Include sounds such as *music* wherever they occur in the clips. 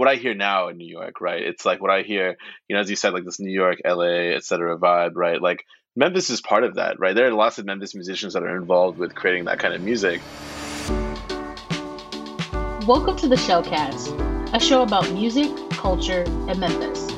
what I hear now in New York, right? It's like what I hear, you know, as you said, like this New York, LA, et cetera vibe, right? Like Memphis is part of that, right? There are lots of Memphis musicians that are involved with creating that kind of music. Welcome to the Shellcast, a show about music, culture, and Memphis.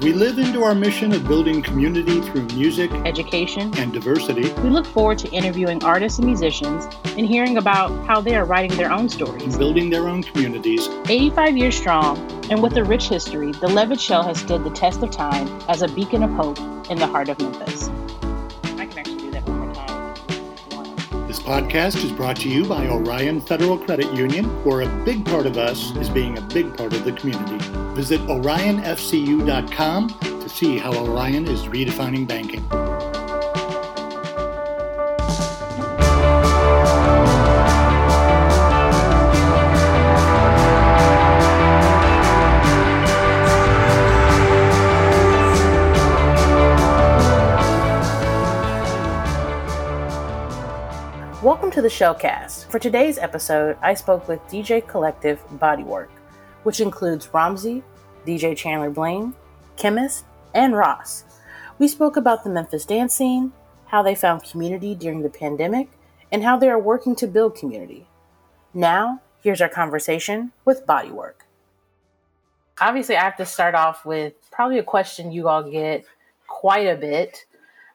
We live into our mission of building community through music, education, and diversity, we look forward to interviewing artists and musicians and hearing about how they are writing their own stories, building their own communities. 85 years strong, and with a rich history, the Levitt Shell has stood the test of time as a beacon of hope in the heart of Memphis. Podcast is brought to you by Orion Federal Credit Union, where a big part of us is being a big part of the community. Visit orionfcu.com to see how Orion is redefining banking. To the Shellcast. For today's episode, I spoke with DJ Collective Bodywerk, which includes Ramzi, DJ Chandler Blingg, Qemist, and Ross. We spoke about the Memphis dance scene, how they found community during the pandemic, and how they are working to build community. Now, here's our conversation with Bodywerk. Obviously, I have to start off with probably a question you all get quite a bit.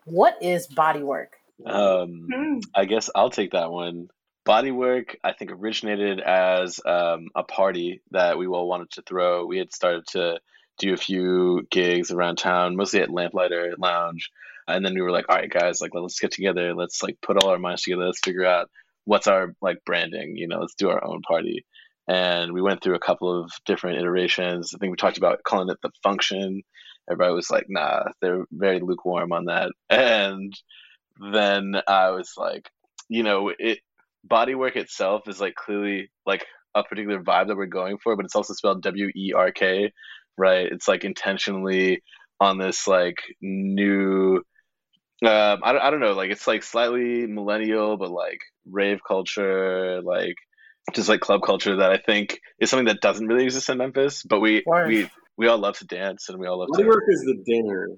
What is Bodywerk? Um, Hmm. I guess I'll take that one. Bodywerk, I think, originated as um, a party that we all wanted to throw. We had started to do a few gigs around town, mostly at Lamplighter Lounge, and then we were like, "All right, guys, like let's get together. Let's like put all our minds together. Let's figure out what's our like branding. You know, let's do our own party." And we went through a couple of different iterations. I think we talked about calling it the function. Everybody was like, "Nah," they're very lukewarm on that. *laughs* And then I was like, you know, it body work itself is like clearly like a particular vibe that we're going for, but it's also spelled W E R K, right? It's like intentionally on this like new um I, don't- I don't know like it's like slightly millennial but like rave culture like just like club culture that i think is something that doesn't really exist in memphis but we we we all love to dance and we all love Body to work is the dinner.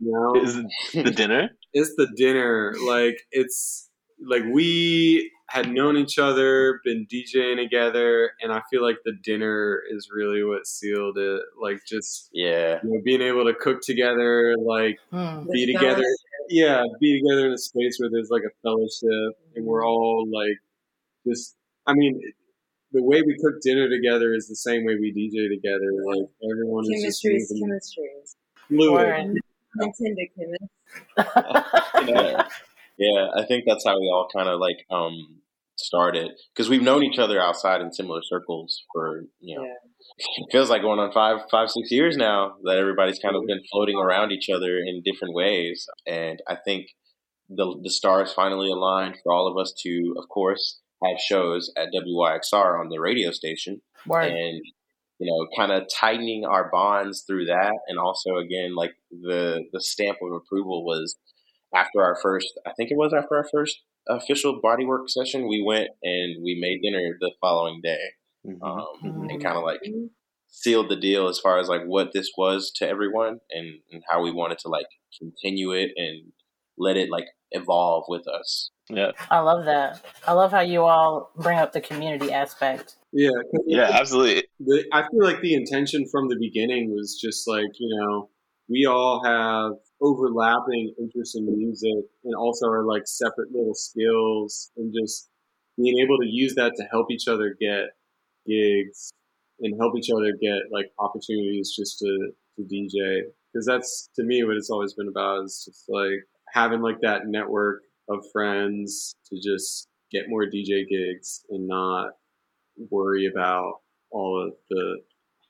You know, is it the dinner *laughs* it's the dinner. Like it's like we had known each other, been DJing together, and I feel like the dinner is really what sealed it. Like just yeah you know, being able to cook together, like Hmm. be together. fellowship. Yeah, be together in a space where there's like a fellowship, and we're all like just. I mean, the way we cook dinner together is the same way we DJ together. Like everyone is just Chemistry is moving chemistry. fluid. Intended *laughs* yeah. yeah, I think that's how we all kind of like um started because we've known each other outside in similar circles for you know Yeah. it *laughs* feels like going on five five six years now that everybody's kind of been floating around each other in different ways and I think the the stars finally aligned for all of us to of course have shows at WYXR on the radio station Word. and you know kind of tightening our bonds through that and also again like the the stamp of approval was after our first i think it was after our first official Bodywerk session we went and we made dinner the following day Mhm. um, Mhm. and kind of like sealed the deal as far as like what this was to everyone and, and how we wanted to like continue it and let it like evolve with us yeah I love that. I love how you all bring up the community aspect. Yeah. yeah absolutely the, I feel like the intention from the beginning was just like, you know, we all have overlapping interests in music and also are like separate little skills and just being able to use that to help each other get gigs and help each other get like opportunities just to, to DJ. Because that's to me what it's always been about is just like having like that network of friends to just get more DJ gigs and not worry about all of the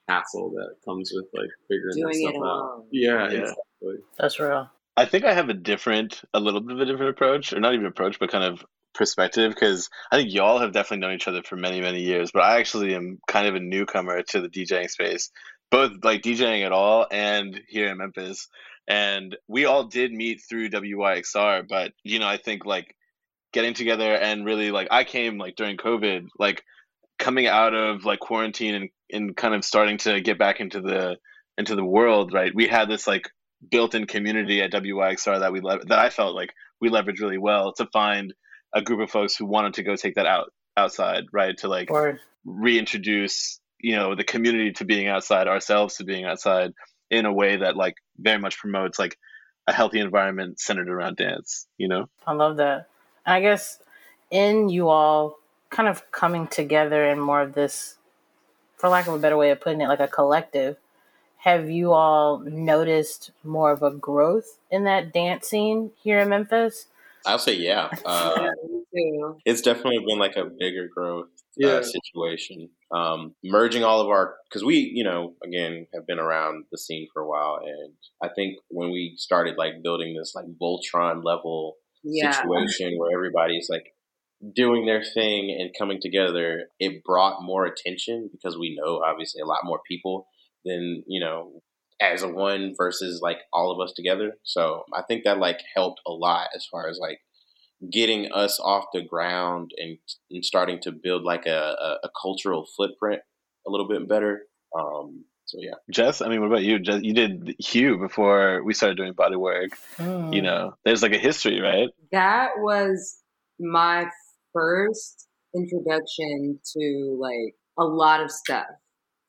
hassle that comes with like figuring that Doing stuff it out. alone. Yeah, Yeah. exactly. That's real. I think I have a different, a little bit of a different approach, or not even approach, but kind of perspective, because I think y'all have definitely known each other for many, many years, but I actually am kind of a newcomer to the DJing space, both like DJing at all and here in Memphis. And we all did meet through WYXR, but you know, I think like getting together and really like I came like during COVID, like coming out of like quarantine and in kind of starting to get back into the into the world, right? We had this like built-in community at WYXR that we le- that I felt like we leveraged really well to find a group of folks who wanted to go take that out outside, right? To like Word. reintroduce, you know, the community to being outside, ourselves to being outside in a way that like very much promotes like a healthy environment centered around dance, you know? I love that. I guess in you all kind of coming together in more of this, for lack of a better way of putting it, like a collective, have you all noticed more of a growth in that dance scene here in Memphis? I'll say yeah. *laughs* Uh, Yeah, it's definitely been like a bigger growth Yeah. uh, situation. Um, merging all of our because we, you know, again have been around the scene for a while, and I think when we started like building this like Voltron level Yeah. situation where everybody's like doing their thing and coming together, it brought more attention because we know obviously a lot more people than you know as a one versus like all of us together. So I think that like helped a lot as far as like getting us off the ground and, and starting to build like a, a, a cultural footprint a little bit better. Um, so yeah, Jess, I mean, what about you? Jess, you did Hugh before we started doing body work. Mm. You know, there's like a history, right? That was my first introduction to like a lot of stuff.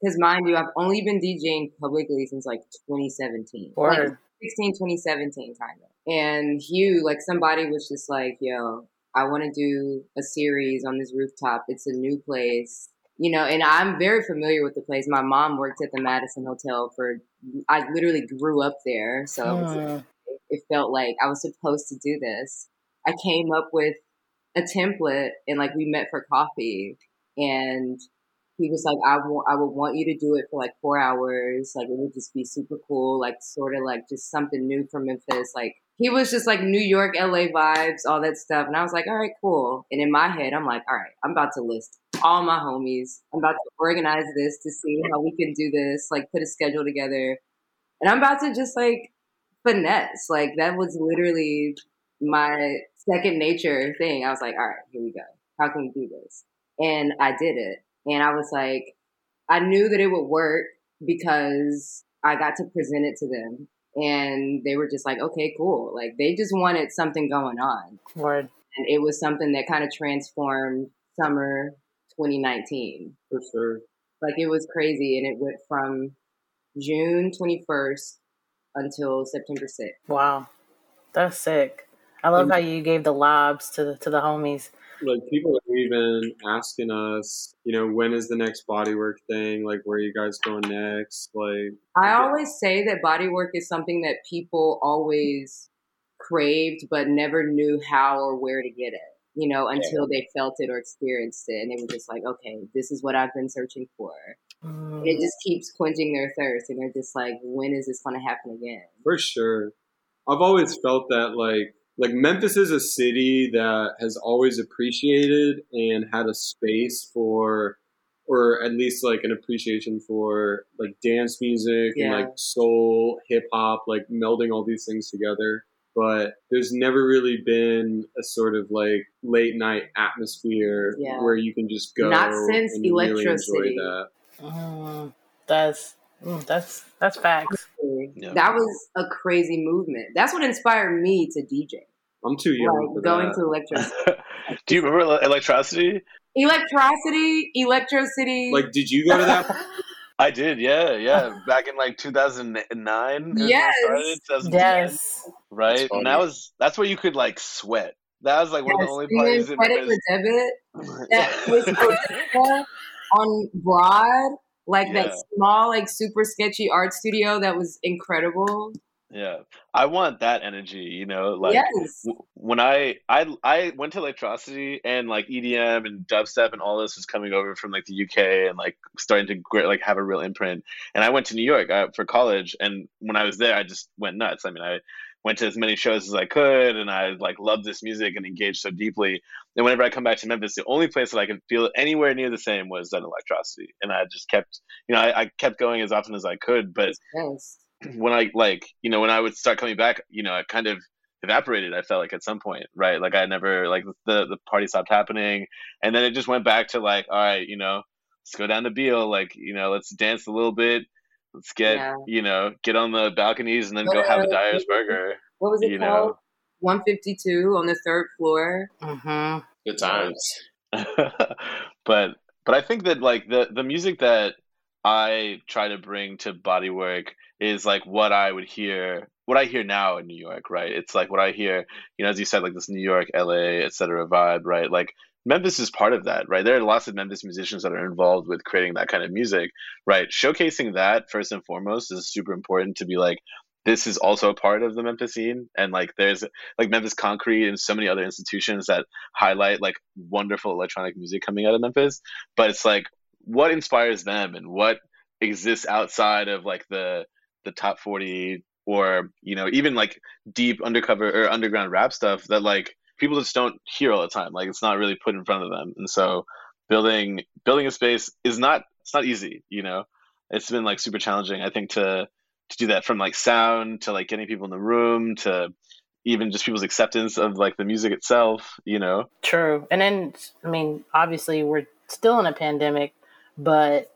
Because mind you, I've only been DJing publicly since like 2017. Like 16, 2017 kind of. And Hugh, like somebody was just like, yo, I want to do a series on this rooftop. It's a new place. You know, and I'm very familiar with the place. My mom worked at the Madison Hotel for, I literally grew up there. So it was it felt like I was supposed to do this. I came up with a template and like we met for coffee and he was like, I want, I would want you to do it for like four hours. Like it would just be super cool. Like sort of like just something new from Memphis. Like he was just like New York, LA vibes, all that stuff. And I was like, all right, cool. And in my head, I'm like, all right, I'm about to list all my homies. I'm about to organize this to see how we can do this, like put a schedule together. And I'm about to just like finesse. Like that was literally my second nature thing. I was like, all right, here we go. How can we do this? And I did it. And I was like, I knew that it would work because I got to present it to them. And they were just like, okay, cool. Like they just wanted something going on. Word. And it was something that kind of transformed summer 2019 For sure. like it was crazy and it went from june 21st until september 6th Wow. That's sick. I love how you gave the lobs to the to the homies. Like people are even asking us, you know, when is the next Bodywerk thing? Like, where are you guys going next? Like, i always say that body work is something that people always craved but never knew how or where to get it you know until they felt it or experienced it and they were just like okay this is what i've been searching for Mm. and it just keeps quenching their thirst and they're just like when is this going to happen again For sure. I've always felt that like like Memphis is a city that has always appreciated and had a space for or at least like an appreciation for like dance music and like soul, hip hop, like melding all these things together. But there's never really been a sort of like late night atmosphere Yeah. where you can just go Not since and really enjoy City. that. Mm. That's mm, that's that's facts. Yeah. that was a crazy movement that's what inspired me to dj I'm too young for like going that. to electro *laughs* Do you remember electricity? Electricity, electrocity electro city like, did you go to that? *laughs* I did, yeah, yeah. Back in like 2009. is when I Yes. started, yes. Right? And that was that's where you could like sweat. That was like one of the only and then parties in credit for Memphis. debit *laughs* that was on Broad, like that small, like super sketchy art studio that was incredible. Yeah, I want that energy. You know, like yes, w- when I I I went to Electrocity and like EDM and dubstep and all this was coming over from like the UK and like starting to like have a real imprint. And I went to New York uh, for college, and when I was there, I just went nuts. I mean, I went to as many shows as I could, and I like loved this music and engaged so deeply. And whenever I come back to Memphis, the only place that I could feel anywhere near the same was at Electrocity, and I just kept, you know, I, I kept going as often as I could, but yes. *clears throat* when I like, you know, when I would start coming back, you know, it kind of evaporated. I felt like at some point, right? Like I never like the the party stopped happening, and then it just went back to like, all right, you know, let's go down to Beale, like you know, let's dance a little bit, let's get Yeah. you know, get on the balconies and then go have a Dyer's burger. What was it You called? know, 152 on the third floor. hmm Good times. *laughs* but but I think that like the the music that I try to bring to Bodywerk is like what I would hear what I hear now in New York, right? It's like what I hear, you know, as you said, like this New York, LA, etc. vibe, right? Like Memphis is part of that, right? There are lots of Memphis musicians that are involved with creating that kind of music, right? Showcasing that first and foremost is super important to be like, this is also a part of the Memphis scene, and like there's like Memphis Concrete and so many other institutions that highlight like wonderful electronic music coming out of Memphis. But it's like what inspires them and what exists outside of like the the top 40 or you know even like deep undercover or underground rap stuff that like people just don't hear all the time like it's not really put in front of them and so building building a space is not it's not easy you know it's been like super challenging i think to to do that from like sound to like getting people in the room to even just people's acceptance of like the music itself you know True. And then, I mean, obviously, we're still in a pandemic, but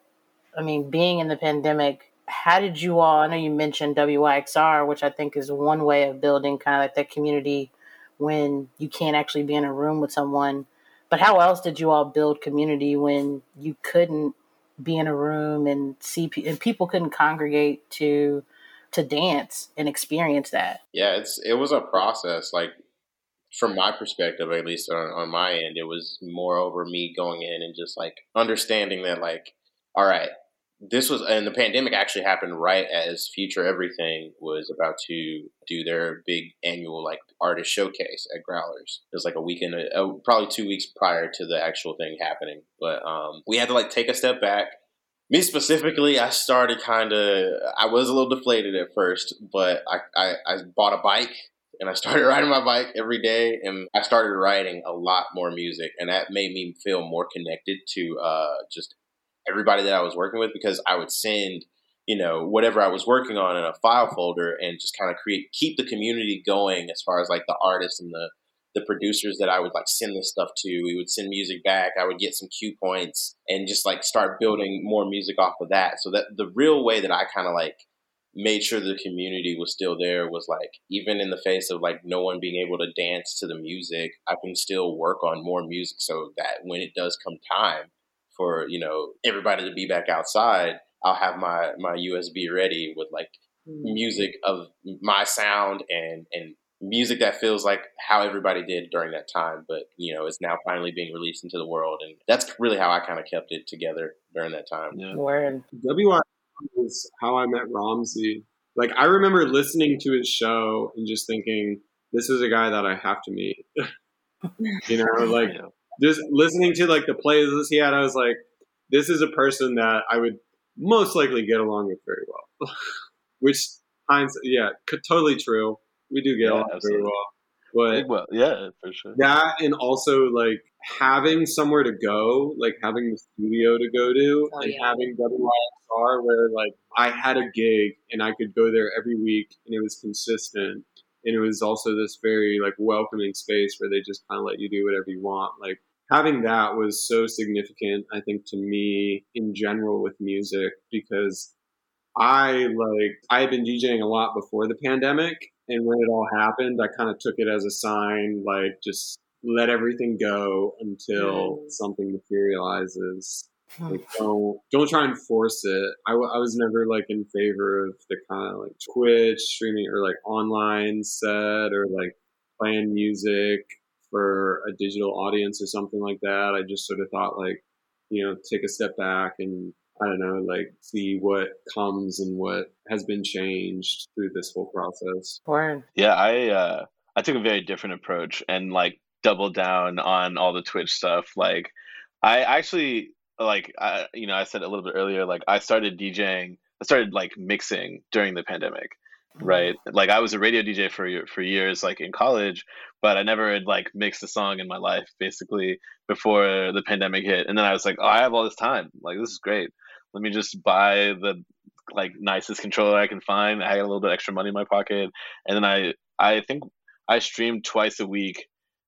I mean, being in the pandemic, how did you all? I know you mentioned WYXR, which I think is one way of building kind of like that community when you can't actually be in a room with someone. But how else did you all build community when you couldn't be in a room and see and people couldn't congregate to to dance and experience that? Yeah, it's it was a process. Like from my perspective, at least on, on my end, it was more over me going in and just like understanding that like, all right, this was and the pandemic actually happened right as Future Everything was about to do their big annual like artist showcase at Growlers. It was like a weekend, uh, probably two weeks prior to the actual thing happening. But um, we had to like take a step back. Me specifically, I started kind of. I was a little deflated at first, but I, I I bought a bike and I started *laughs* riding my bike every day, and I started writing a lot more music, and that made me feel more connected to uh, just everybody that I was working with because I would send, you know, whatever I was working on in a file folder and just kind of create keep the community going as far as like the artists and the the producers that I would like send this stuff to. We would send music back. I would get some cue points and just like start building more music off of that. So that the real way that I kind of like made sure the community was still there was like even in the face of like no one being able to dance to the music, I can still work on more music so that when it does come time for you know everybody to be back outside, I'll have my my USB ready with like hmm. music of my sound and and music that feels like how everybody did during that time but you know is now finally being released into the world and that's really how i kind of kept it together during that time yeah Word. WI is how I met Ramzi. Like I remember listening to his show and just thinking, this is a guy that I have to meet. *laughs* you know, like Yeah. just listening to like the playlist he had, I was like, this is a person that I would most likely get along with very well. *laughs* Which Heinz, yeah, c- totally true. We do get Yeah, along very well. But well yeah for sure that and also like having somewhere to go, like having the studio to go to, Oh, and yeah. having WYXR where like I had a gig and I could go there every week and it was consistent. And it was also this very like welcoming space where they just kind of let you do whatever you want. Like having that was so significant, I think, to me in general with music because I like I had been DJing a lot before the pandemic, and when it all happened, I kind of took it as a sign, like just let everything go until Mm. something materializes. Like don't don't try and force it. I, w- I was never like in favor of the kind of like Twitch streaming or like online set or like playing music for a digital audience or something like that. I just sort of thought like you know take a step back and I don't know, like see what comes and what has been changed through this whole process. Word. Yeah, I uh I took a very different approach and like doubled down on all the Twitch stuff. Like I actually like I you know, I said a little bit earlier like I started DJing, I started like mixing during the pandemic, right? Like I was a radio DJ for for years like in college, but I never had like mixed a song in my life basically before the pandemic hit. And then I was like, "Oh, I have all this time. Like this is great. Let me just buy the like nicest controller I can find. I had a little bit extra money in my pocket, and then I I think I streamed twice a week,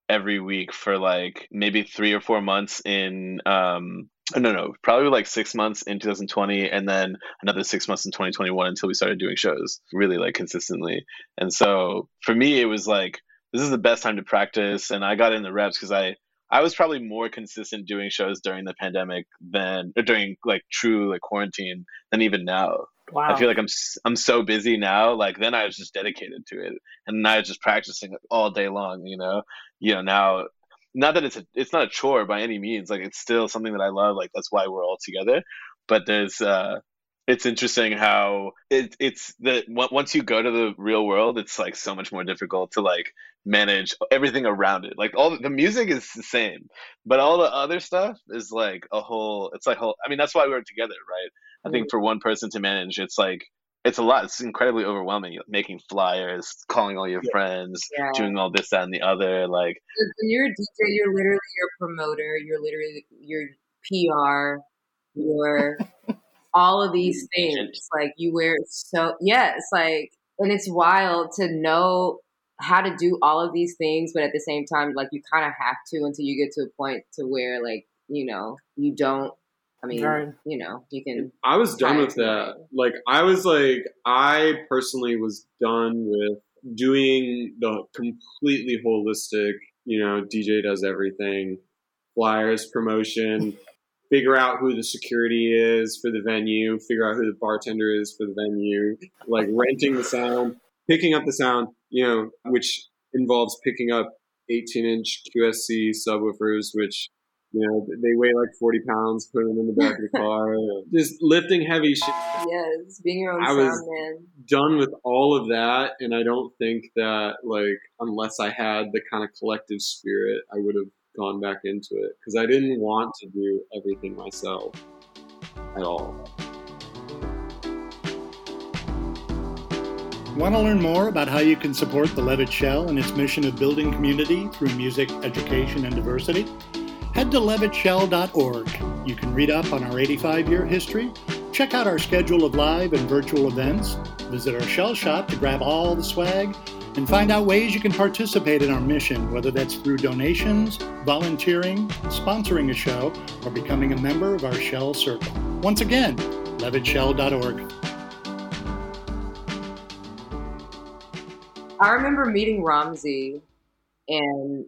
every week for like maybe three or four months in um Uh, no, no, probably like six months in 2020, and then another six months in 2021 until we started doing shows really like consistently. And so for me, it was like this is the best time to practice, and I got in the reps because I I was probably more consistent doing shows during the pandemic than or during like true like quarantine than even now. Wow. I feel like I'm I'm so busy now. Like then I was just dedicated to it, and now I was just practicing all day long. You know, you know now not that it's a, it's not a chore by any means. Like it's still something that I love. Like that's why we're all together. But there's uh, it's interesting how it, it's that once you go to the real world, it's like so much more difficult to like manage everything around it. Like all the, the music is the same, but all the other stuff is like a whole. It's like whole. I mean, that's why we're together, right? I think mm. for one person to manage, it's like it's a lot. It's incredibly overwhelming. Making flyers, calling all your yeah. friends, yeah. doing all this, that, and the other. Like when you're a DJ, you're literally your promoter. You're literally your PR. You're *laughs* all of these things. Like you wear so yeah. It's like and it's wild to know how to do all of these things, but at the same time, like you kind of have to until you get to a point to where like you know you don't I mean, you know, you can. I was done with that. Like, I was like, I personally was done with doing the completely holistic, you know, DJ does everything, flyers, promotion, *laughs* figure out who the security is for the venue, figure out who the bartender is for the venue, like renting the sound, picking up the sound, you know, which involves picking up 18 inch QSC subwoofers, which you know, they weigh like 40 pounds, put them in the back of the *laughs* car, just lifting heavy shit. Yes, being your own I was man. done with all of that. And I don't think that, like, unless I had the kind of collective spirit, I would have gone back into it because I didn't want to do everything myself at all. Want to learn more about how you can support the Levitt Shell and its mission of building community through music, education, and diversity? Head to levittshell.org. You can read up on our 85 year history, check out our schedule of live and virtual events, visit our shell shop to grab all the swag, and find out ways you can participate in our mission, whether that's through donations, volunteering, sponsoring a show, or becoming a member of our Shell Circle. Once again, levittshell.org. I remember meeting Ramzi and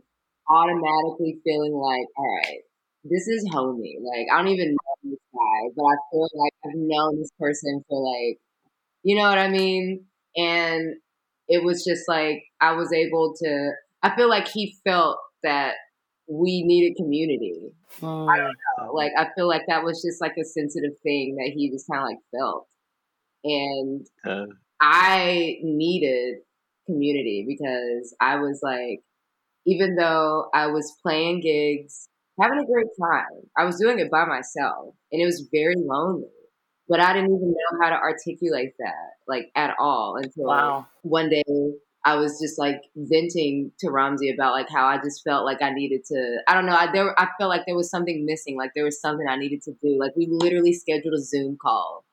automatically feeling like, all right, this is homie. Like I don't even know this guy, but I feel like I've known this person for like, you know what I mean? And it was just like I was able to. I feel like he felt that we needed community. Mm. I don't know. Like I feel like that was just like a sensitive thing that he just kind of like felt, and uh. I needed community because I was like even though I was playing gigs, having a great time. I was doing it by myself and it was very lonely. But I didn't even know how to articulate that, like at all, until wow. one day I was just like venting to Ramzi about like how I just felt like I needed to. I don't know. I there. I felt like there was something missing. Like there was something I needed to do. Like we literally scheduled a Zoom call,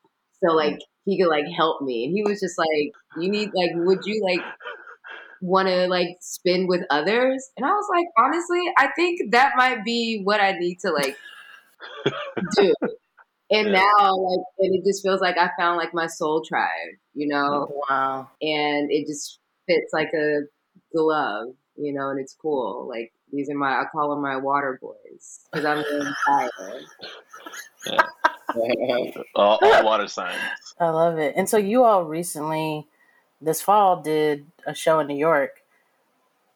so like he could like help me. And he was just like, "You need like, would you like want to like spend with others. And I was like, honestly, I think that might be what I need to like *laughs* do. And yeah. now, like, and it just feels like I found like my soul tribe, you know? Oh, wow. And it just fits like a glove, you know, and it's cool. Like, these are my, I call them my water boys because I'm really tired. *laughs* Yeah. *laughs* all, all water signs. I love it. And so you all recently this fall did a show in New York.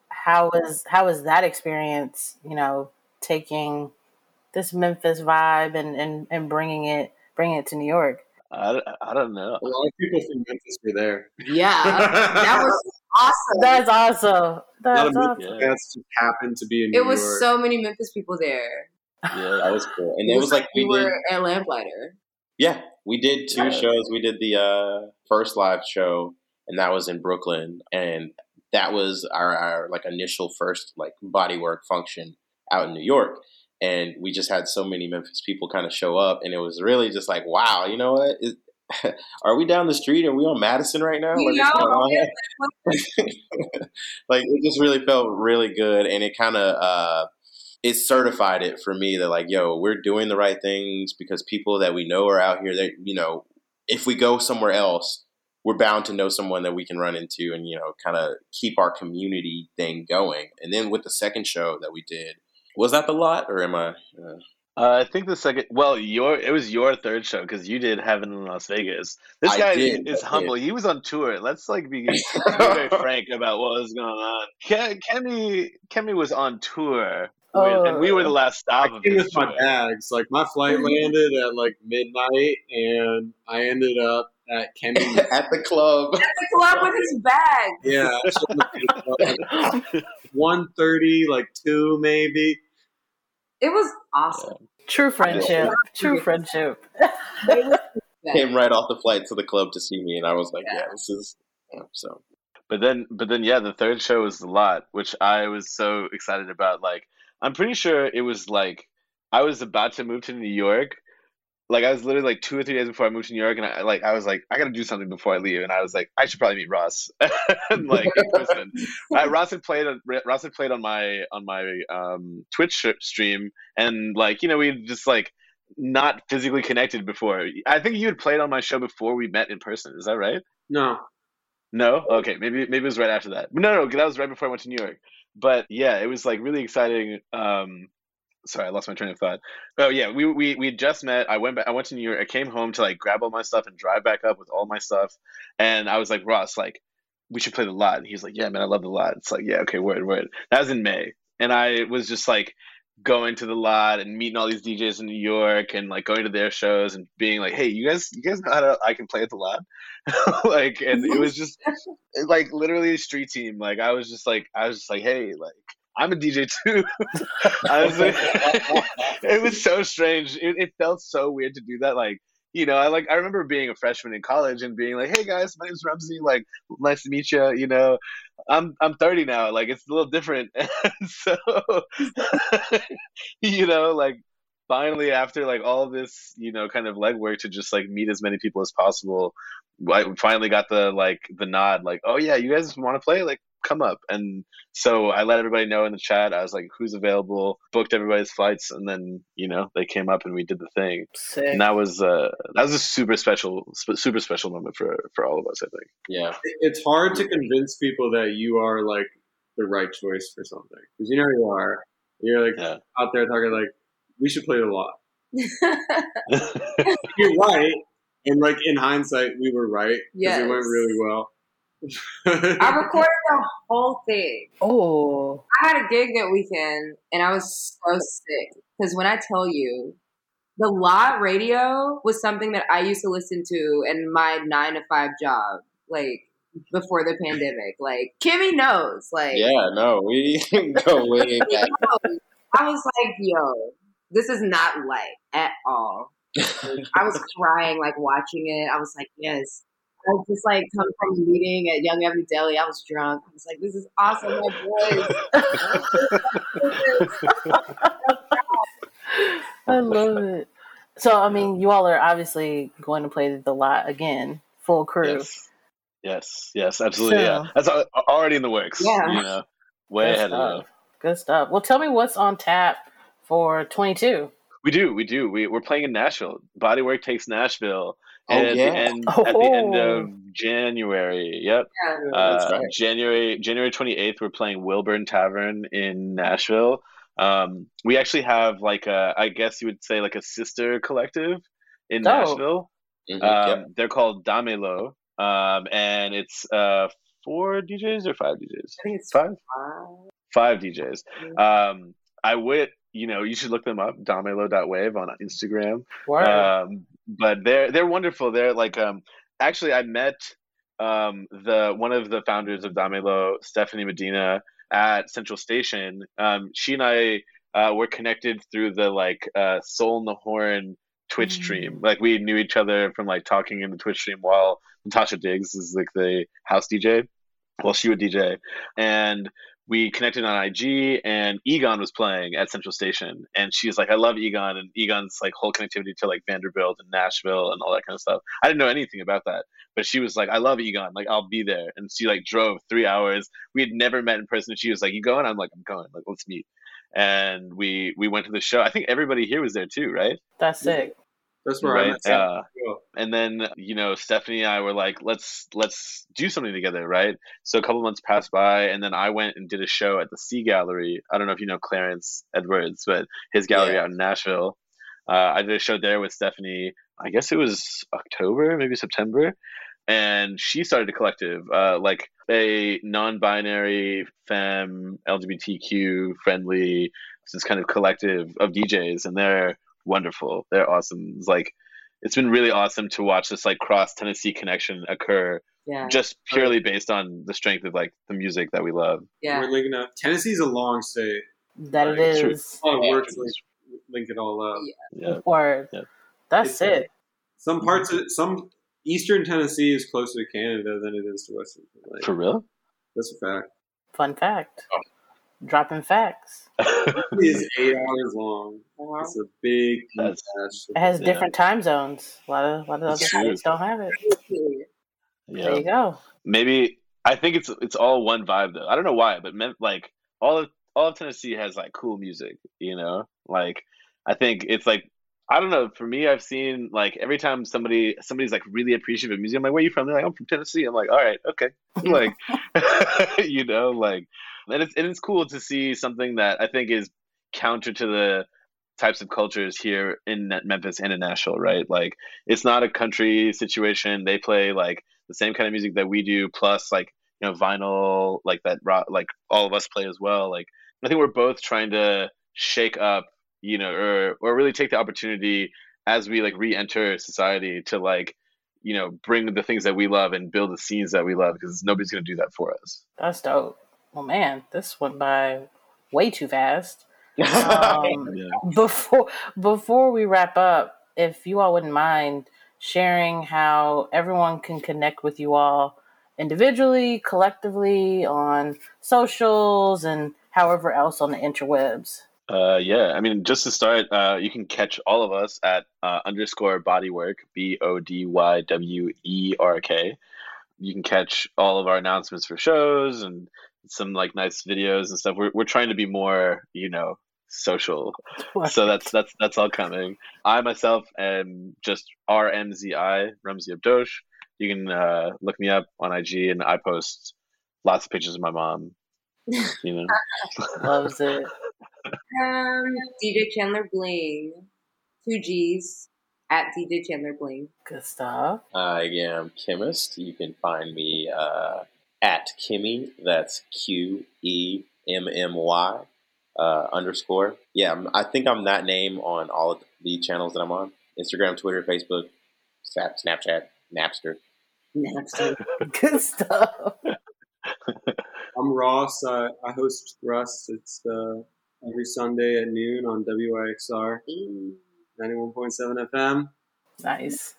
How was how was that experience? You know, taking this Memphis vibe and and, and bringing it bringing it to New York. I, I don't know. A lot of people from Memphis were there. Yeah, that was *laughs* awesome. That's awesome. That's awesome. Yeah. just happened to be in New It was York. so many Memphis people there. Yeah, that was cool. And it, it was, was, like we, we were did, at Lamplighter. Yeah, we did two yeah. shows. We did the uh, first live show and that was in Brooklyn, and that was our, our like initial first like Bodywerk function out in New York. And we just had so many Memphis people kind of show up, and it was really just like, wow, you know what? Is, *laughs* are we down the street? Are we on Madison right now? Like, *laughs* like it just really felt really good, and it kind of uh, it certified it for me that like, yo, we're doing the right things because people that we know are out here. That you know, if we go somewhere else, we're bound to know someone that we can run into and you know, kind of keep our community thing going. And then with the second show that we did, was that the lot or am I? Uh, uh, I think the second, well, your it was your third show because you did Heaven in Las Vegas. This I guy did, is I humble. He was on tour. Let's like *laughs* be very frank about what was going on. Ke- Kemi, Kemi was on tour, with, and we were the last stop I of came this with my bags. Like my flight landed at like midnight, and I ended up at Kemi. *laughs* at the club. At the club with his bag. yeah, *laughs* *laughs* one thirty, like two maybe. It was awesome. True friendship. True friendship. Came right off the flight to the club to see me, and I was like, yeah, this is yeah, so. But then, but then, yeah, the third show was the lot, which I was so excited about. Like, I'm pretty sure it was like I was about to move to New York. Like, I was literally like two or three days before I moved to New York, and I like I was like, I gotta do something before I leave, and I was like, I should probably meet Ross, *laughs* and like in person. I, *laughs* Ross had played on Ross had played on my on my um, Twitch stream, and like you know we just like not physically connected before. I think you had played on my show before we met in person. Is that right? No, No, okay, maybe maybe it was right after that. No, no, that was right before I went to New York. But yeah, it was like really exciting. Um, sorry, I lost my train of thought. Oh yeah, we we we just met. I went back. I went to New York. I came home to like grab all my stuff and drive back up with all my stuff. And I was like, Ross, like we should play the lot. And he was like, Yeah, man, I love the lot. It's like, yeah, okay, word, word. That was in May, and I was just like going to the lot and meeting all these DJs in New York and like going to their shows and being like, hey, you guys, you guys know how to I can play at the lot, *laughs* like, and it was just like literally a street team. Like I was just like I was just like, hey, like I'm a DJ too. *laughs* Was like, *laughs* it was so strange. It, it felt so weird to do that. Like you know, I like I remember being a freshman in college and being like, hey guys, my name's Ramzi. Like nice to meet you. You know, I'm I'm 30 now. Like it's a little different. *laughs* So you know, like finally after like all this, you know, kind of legwork to just like meet as many people as possible, I finally got the like the nod, like, oh yeah, you guys want to play? Like come up. And so I let everybody know in the chat. I was like, who's available? Booked everybody's flights, and then you know they came up and we did the thing. Sick. And that was uh that was a super special, super special moment for for all of us. I think. Yeah, it's hard to convince people that you are like the right choice for something because you know you are. You're like Yeah. out there talking like we should play it a lot. You're right, and like in hindsight, we were right because it went really well. I recorded the whole thing. Oh. I had a gig that weekend and I was so sick because when I tell you, the lot radio was something that I used to listen to in my nine to five job, like before the pandemic. Like Kimmy knows, like yeah, no, we *laughs* go way back. I was like, yo, this is not light at all. I was crying, like watching it. I was like, yes. I was just like come from a meeting at Young Avenue Deli. I was drunk. I was like, this is awesome, my boys. *laughs* I love it. So, I mean, you all are obviously going to play the lot again, full crew. Yes. Yes. Yes. Absolutely. yeah. That's already in the works. Yeah. You know, way Good ahead of stuff. you. Good stuff. Well, tell me what's on tap for 22. We do. We do. We we're playing in Nashville. Bodywerk takes Nashville. Oh, at yeah. the end *laughs* at the end Oh. of January. Yep. Yeah. That's Uh, right. January January 28th, we're playing Wilburn Tavern in Nashville. Um, we actually have like a, I guess you would say like a sister collective in Oh. Nashville. Mhm, Um, yep. They're called Damelo, um, and it's uh, four DJs or five DJs. I think it's Five, five. five DJs. Um, I would, you know, you should look them up. Damelo.wave on Instagram. Word. Um, but they're they're wonderful. They're like um actually I met um the one of the founders of Damelo, Stephanie Medina, at Central Station. Um, she and I uh, were connected through the like uh, Soul in the Horn Twitch Mm. stream. Like we knew each other from like talking in the Twitch stream while Natasha Diggs is like the house DJ. Well, she would DJ, and we connected on IG, and Egon was playing at Central Station, and she's like, "I love Egon," and Egon's like whole connectivity to like Vanderbilt and Nashville and all that kind of stuff. I didn't know anything about that, but she was like, "I love Egon, like I'll be there," and she like drove three hours. We had never met in person. She was like, "You going?" I'm like, "I'm going. Like let's meet." and we we went to the show. I think everybody here was there too, right? That's sick. That's where I Right. met Sam. Uh, and then you know Stephanie and I were like, let's let's do something together, right? So a couple months passed by, and then I went and did a show at the Sea Gallery. I don't know if you know Clarence Edwards, but his gallery Yeah. out in Nashville. Uh, I did a show there with Stephanie. I guess it was October, maybe September, and she started a collective, uh, like a non-binary, femme, LGBTQ friendly, this kind of collective of DJs, and they're wonderful. They're awesome. It's like it's been really awesome to watch this like cross Tennessee connection occur Yeah. just purely based on the strength of like the music that we love. yeah. We're linking up. Tennessee's a long state. That it Right, true. is. A lot of Yeah. work to link, link it all up. Yeah. Word. Yeah. That's It's- uh, it. Some parts of some eastern Tennessee is closer to Canada than it is to western. Like, For real? that's a fact. Fun fact. Oh. Dropping facts. *laughs* It is eight hours long. Uh-huh. It's a big. That's- It has Yeah. different time zones. A lot of a lot of other It's states don't have it. There you go. Maybe I think it's it's all one vibe though. I don't know why, but Mem- like all of all of Tennessee has like cool music, you know? Like I think it's like I don't know. For me, I've seen like every time somebody somebody's like really appreciative of music, I'm like, "Where are you from?" They're like, "I'm from Tennessee." I'm like, "All right, okay." *laughs* like, *laughs* you know, like, and it's and it's cool to see something that I think is counter to the types of cultures here in Memphis and in Nashville, right? Like, it's not a country situation. They play like the same kind of music that we do, plus like you know vinyl, like that, rock, like all of us play as well. Like, I think we're both trying to shake up you know, or or really take the opportunity as we like re-enter society to like, you know, bring the things that we love and build the scenes that we love because nobody's gonna do that for us. That's dope. Well, man, this went by way too fast. *laughs* Um, Yeah. before before we wrap up, if you all wouldn't mind sharing how everyone can connect with you all individually, collectively, on socials, and however else on the interwebs. Uh, yeah, I mean, just to start, uh, you can catch all of us at uh, underscore Bodywerk, B O D Y W E R K. You can catch all of our announcements for shows and some like nice videos and stuff. We're we're trying to be more, you know, social. So that's that's that's all coming. I myself am just RMZI, Ramzi Abdosh. You can uh, look me up on IG, and I post lots of pictures of my mom. You know, *laughs* loves it. Um, DJ Chandler Blingg, two G's at DJ Chandler Blingg. Good stuff. I am Qemist. You can find me uh, at Qemmy. That's Q E M M Y uh, underscore. Yeah, I'm, I think I'm that name on all of the channels that I'm on: Instagram, Twitter, Facebook, Snap, Snapchat, Napster. Napster. *laughs* Good stuff. *laughs* I'm Ross. I, I host Rust. It's uh, every Sunday at noon on WYXR 91.7 FM. Nice.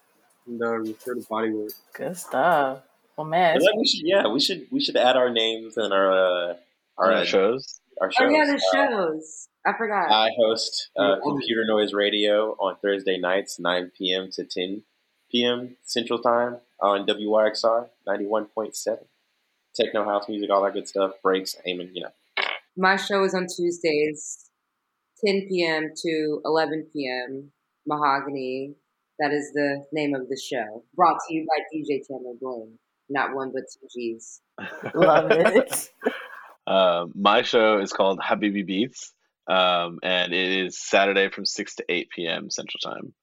And uh, refer to Bodywerk. Good stuff. Well, man, I it's feel like we should, yeah, we should we should add our names and our uh, our our shows. our shows. Oh yeah, the Uh, shows. I forgot. I host uh, Computer Noise Radio on Thursday nights, 9 p.m. to 10 p.m. Central Time on WYXR 91.7. Techno house music, all that good stuff. Breaks, aiming, you know. My show is on Tuesdays, 10 p.m. to 11 p.m. Mahogany. That is the name of the show. Brought to you by DJ Chandler Blingg. Not one but two G's. *laughs* love it. Um, my show is called Habibi Beats, um, and it is Saturday from 6 to 8 p.m. Central Time.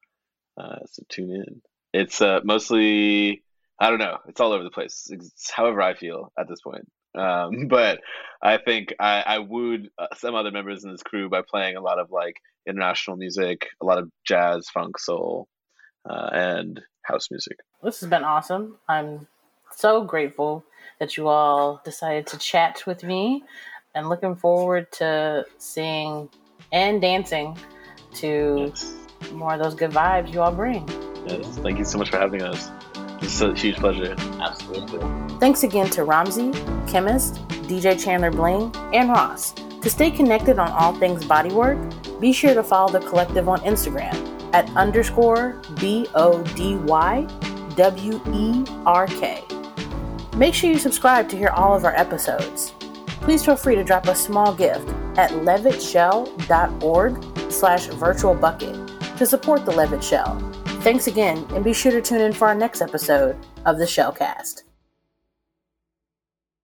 Uh, so tune in. It's uh, mostly, I don't know, it's all over the place. It's however I feel at this point. Um, *laughs* but I think I, I wooed uh, some other members in this crew by playing a lot of like international music, a lot of jazz, funk, soul, uh, and house music. This has been awesome. I'm so grateful that you all decided to chat with me and looking forward to seeing and dancing to Yes. more of those good vibes you all bring. Yes. Thank you so much for having us. It's a huge pleasure. Absolutely. Thanks again to Ramzi, Qemist, DJ Chandler Blingg, and Ross. To stay connected on all things Bodywerk, be sure to follow the collective on Instagram at underscore B O D Y W E R K. Make sure you subscribe to hear all of our episodes. Please feel free to drop a small gift at levittshell.org slash virtual bucket to support the Levitt Shell. Thanks again, and be sure to tune in for our next episode of the Shellcast.